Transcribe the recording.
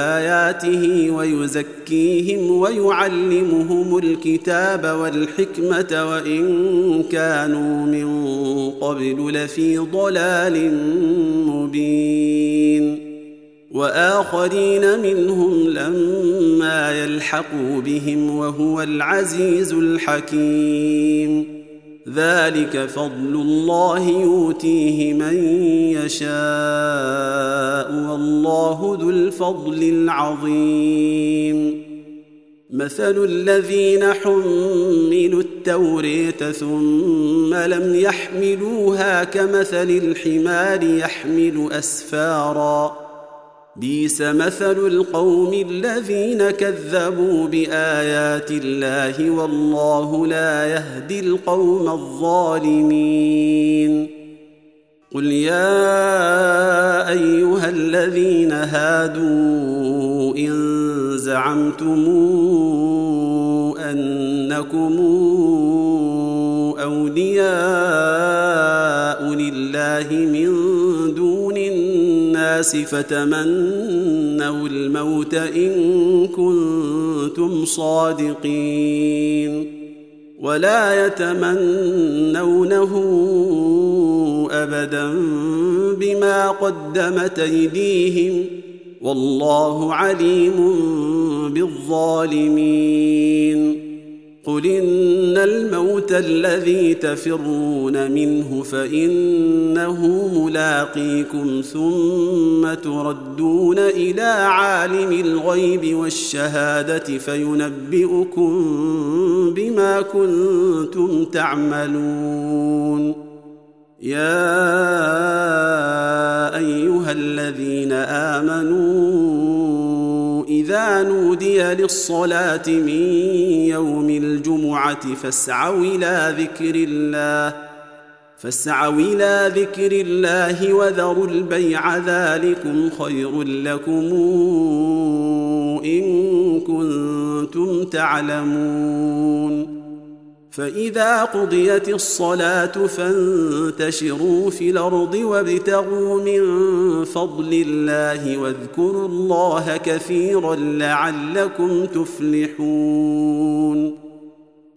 آياته ويزكيهم ويعلمهم الكتاب والحكمة وإن كانوا من قبل لفي ضلال مبين. وآخرين منهم لما يلحقوا بهم وهو العزيز الحكيم. ذلك فضل الله يؤتيه من يشاء والله ذو الفضل العظيم. مثل الذين حملوا التوريه ثم لم يحملوها كمثل الحمار يحمل أسفارا. بيس مثل القوم الذين كذبوا بايات الله والله لا يهدي القوم الظالمين قل يا ايها الذين هادوا ان زعمتم انكم اولياء لله من الناس فتمنوا الموت إن كنتم صادقين ولا يتمنونه أبدا بما قدمت أيديهم والله عليم بالظالمين قل إن الموت الذي تفرون منه فإنه ملاقيكم ثم تردون إلى عالم الغيب والشهادة فينبئكم بما كنتم تعملون. يا أيها الذين آمنوا إذا نودي للصلاة من يوم الجمعة فاسعوا إلى ذكر الله فاسعوا إلى ذكر الله وذروا البيع ذلكم خير لكم إن كنتم تعلمون. فإذا قضيت الصلاة فانتشروا في الأرض وابتغوا من فضل الله واذكروا الله كثيرا لعلكم تفلحون.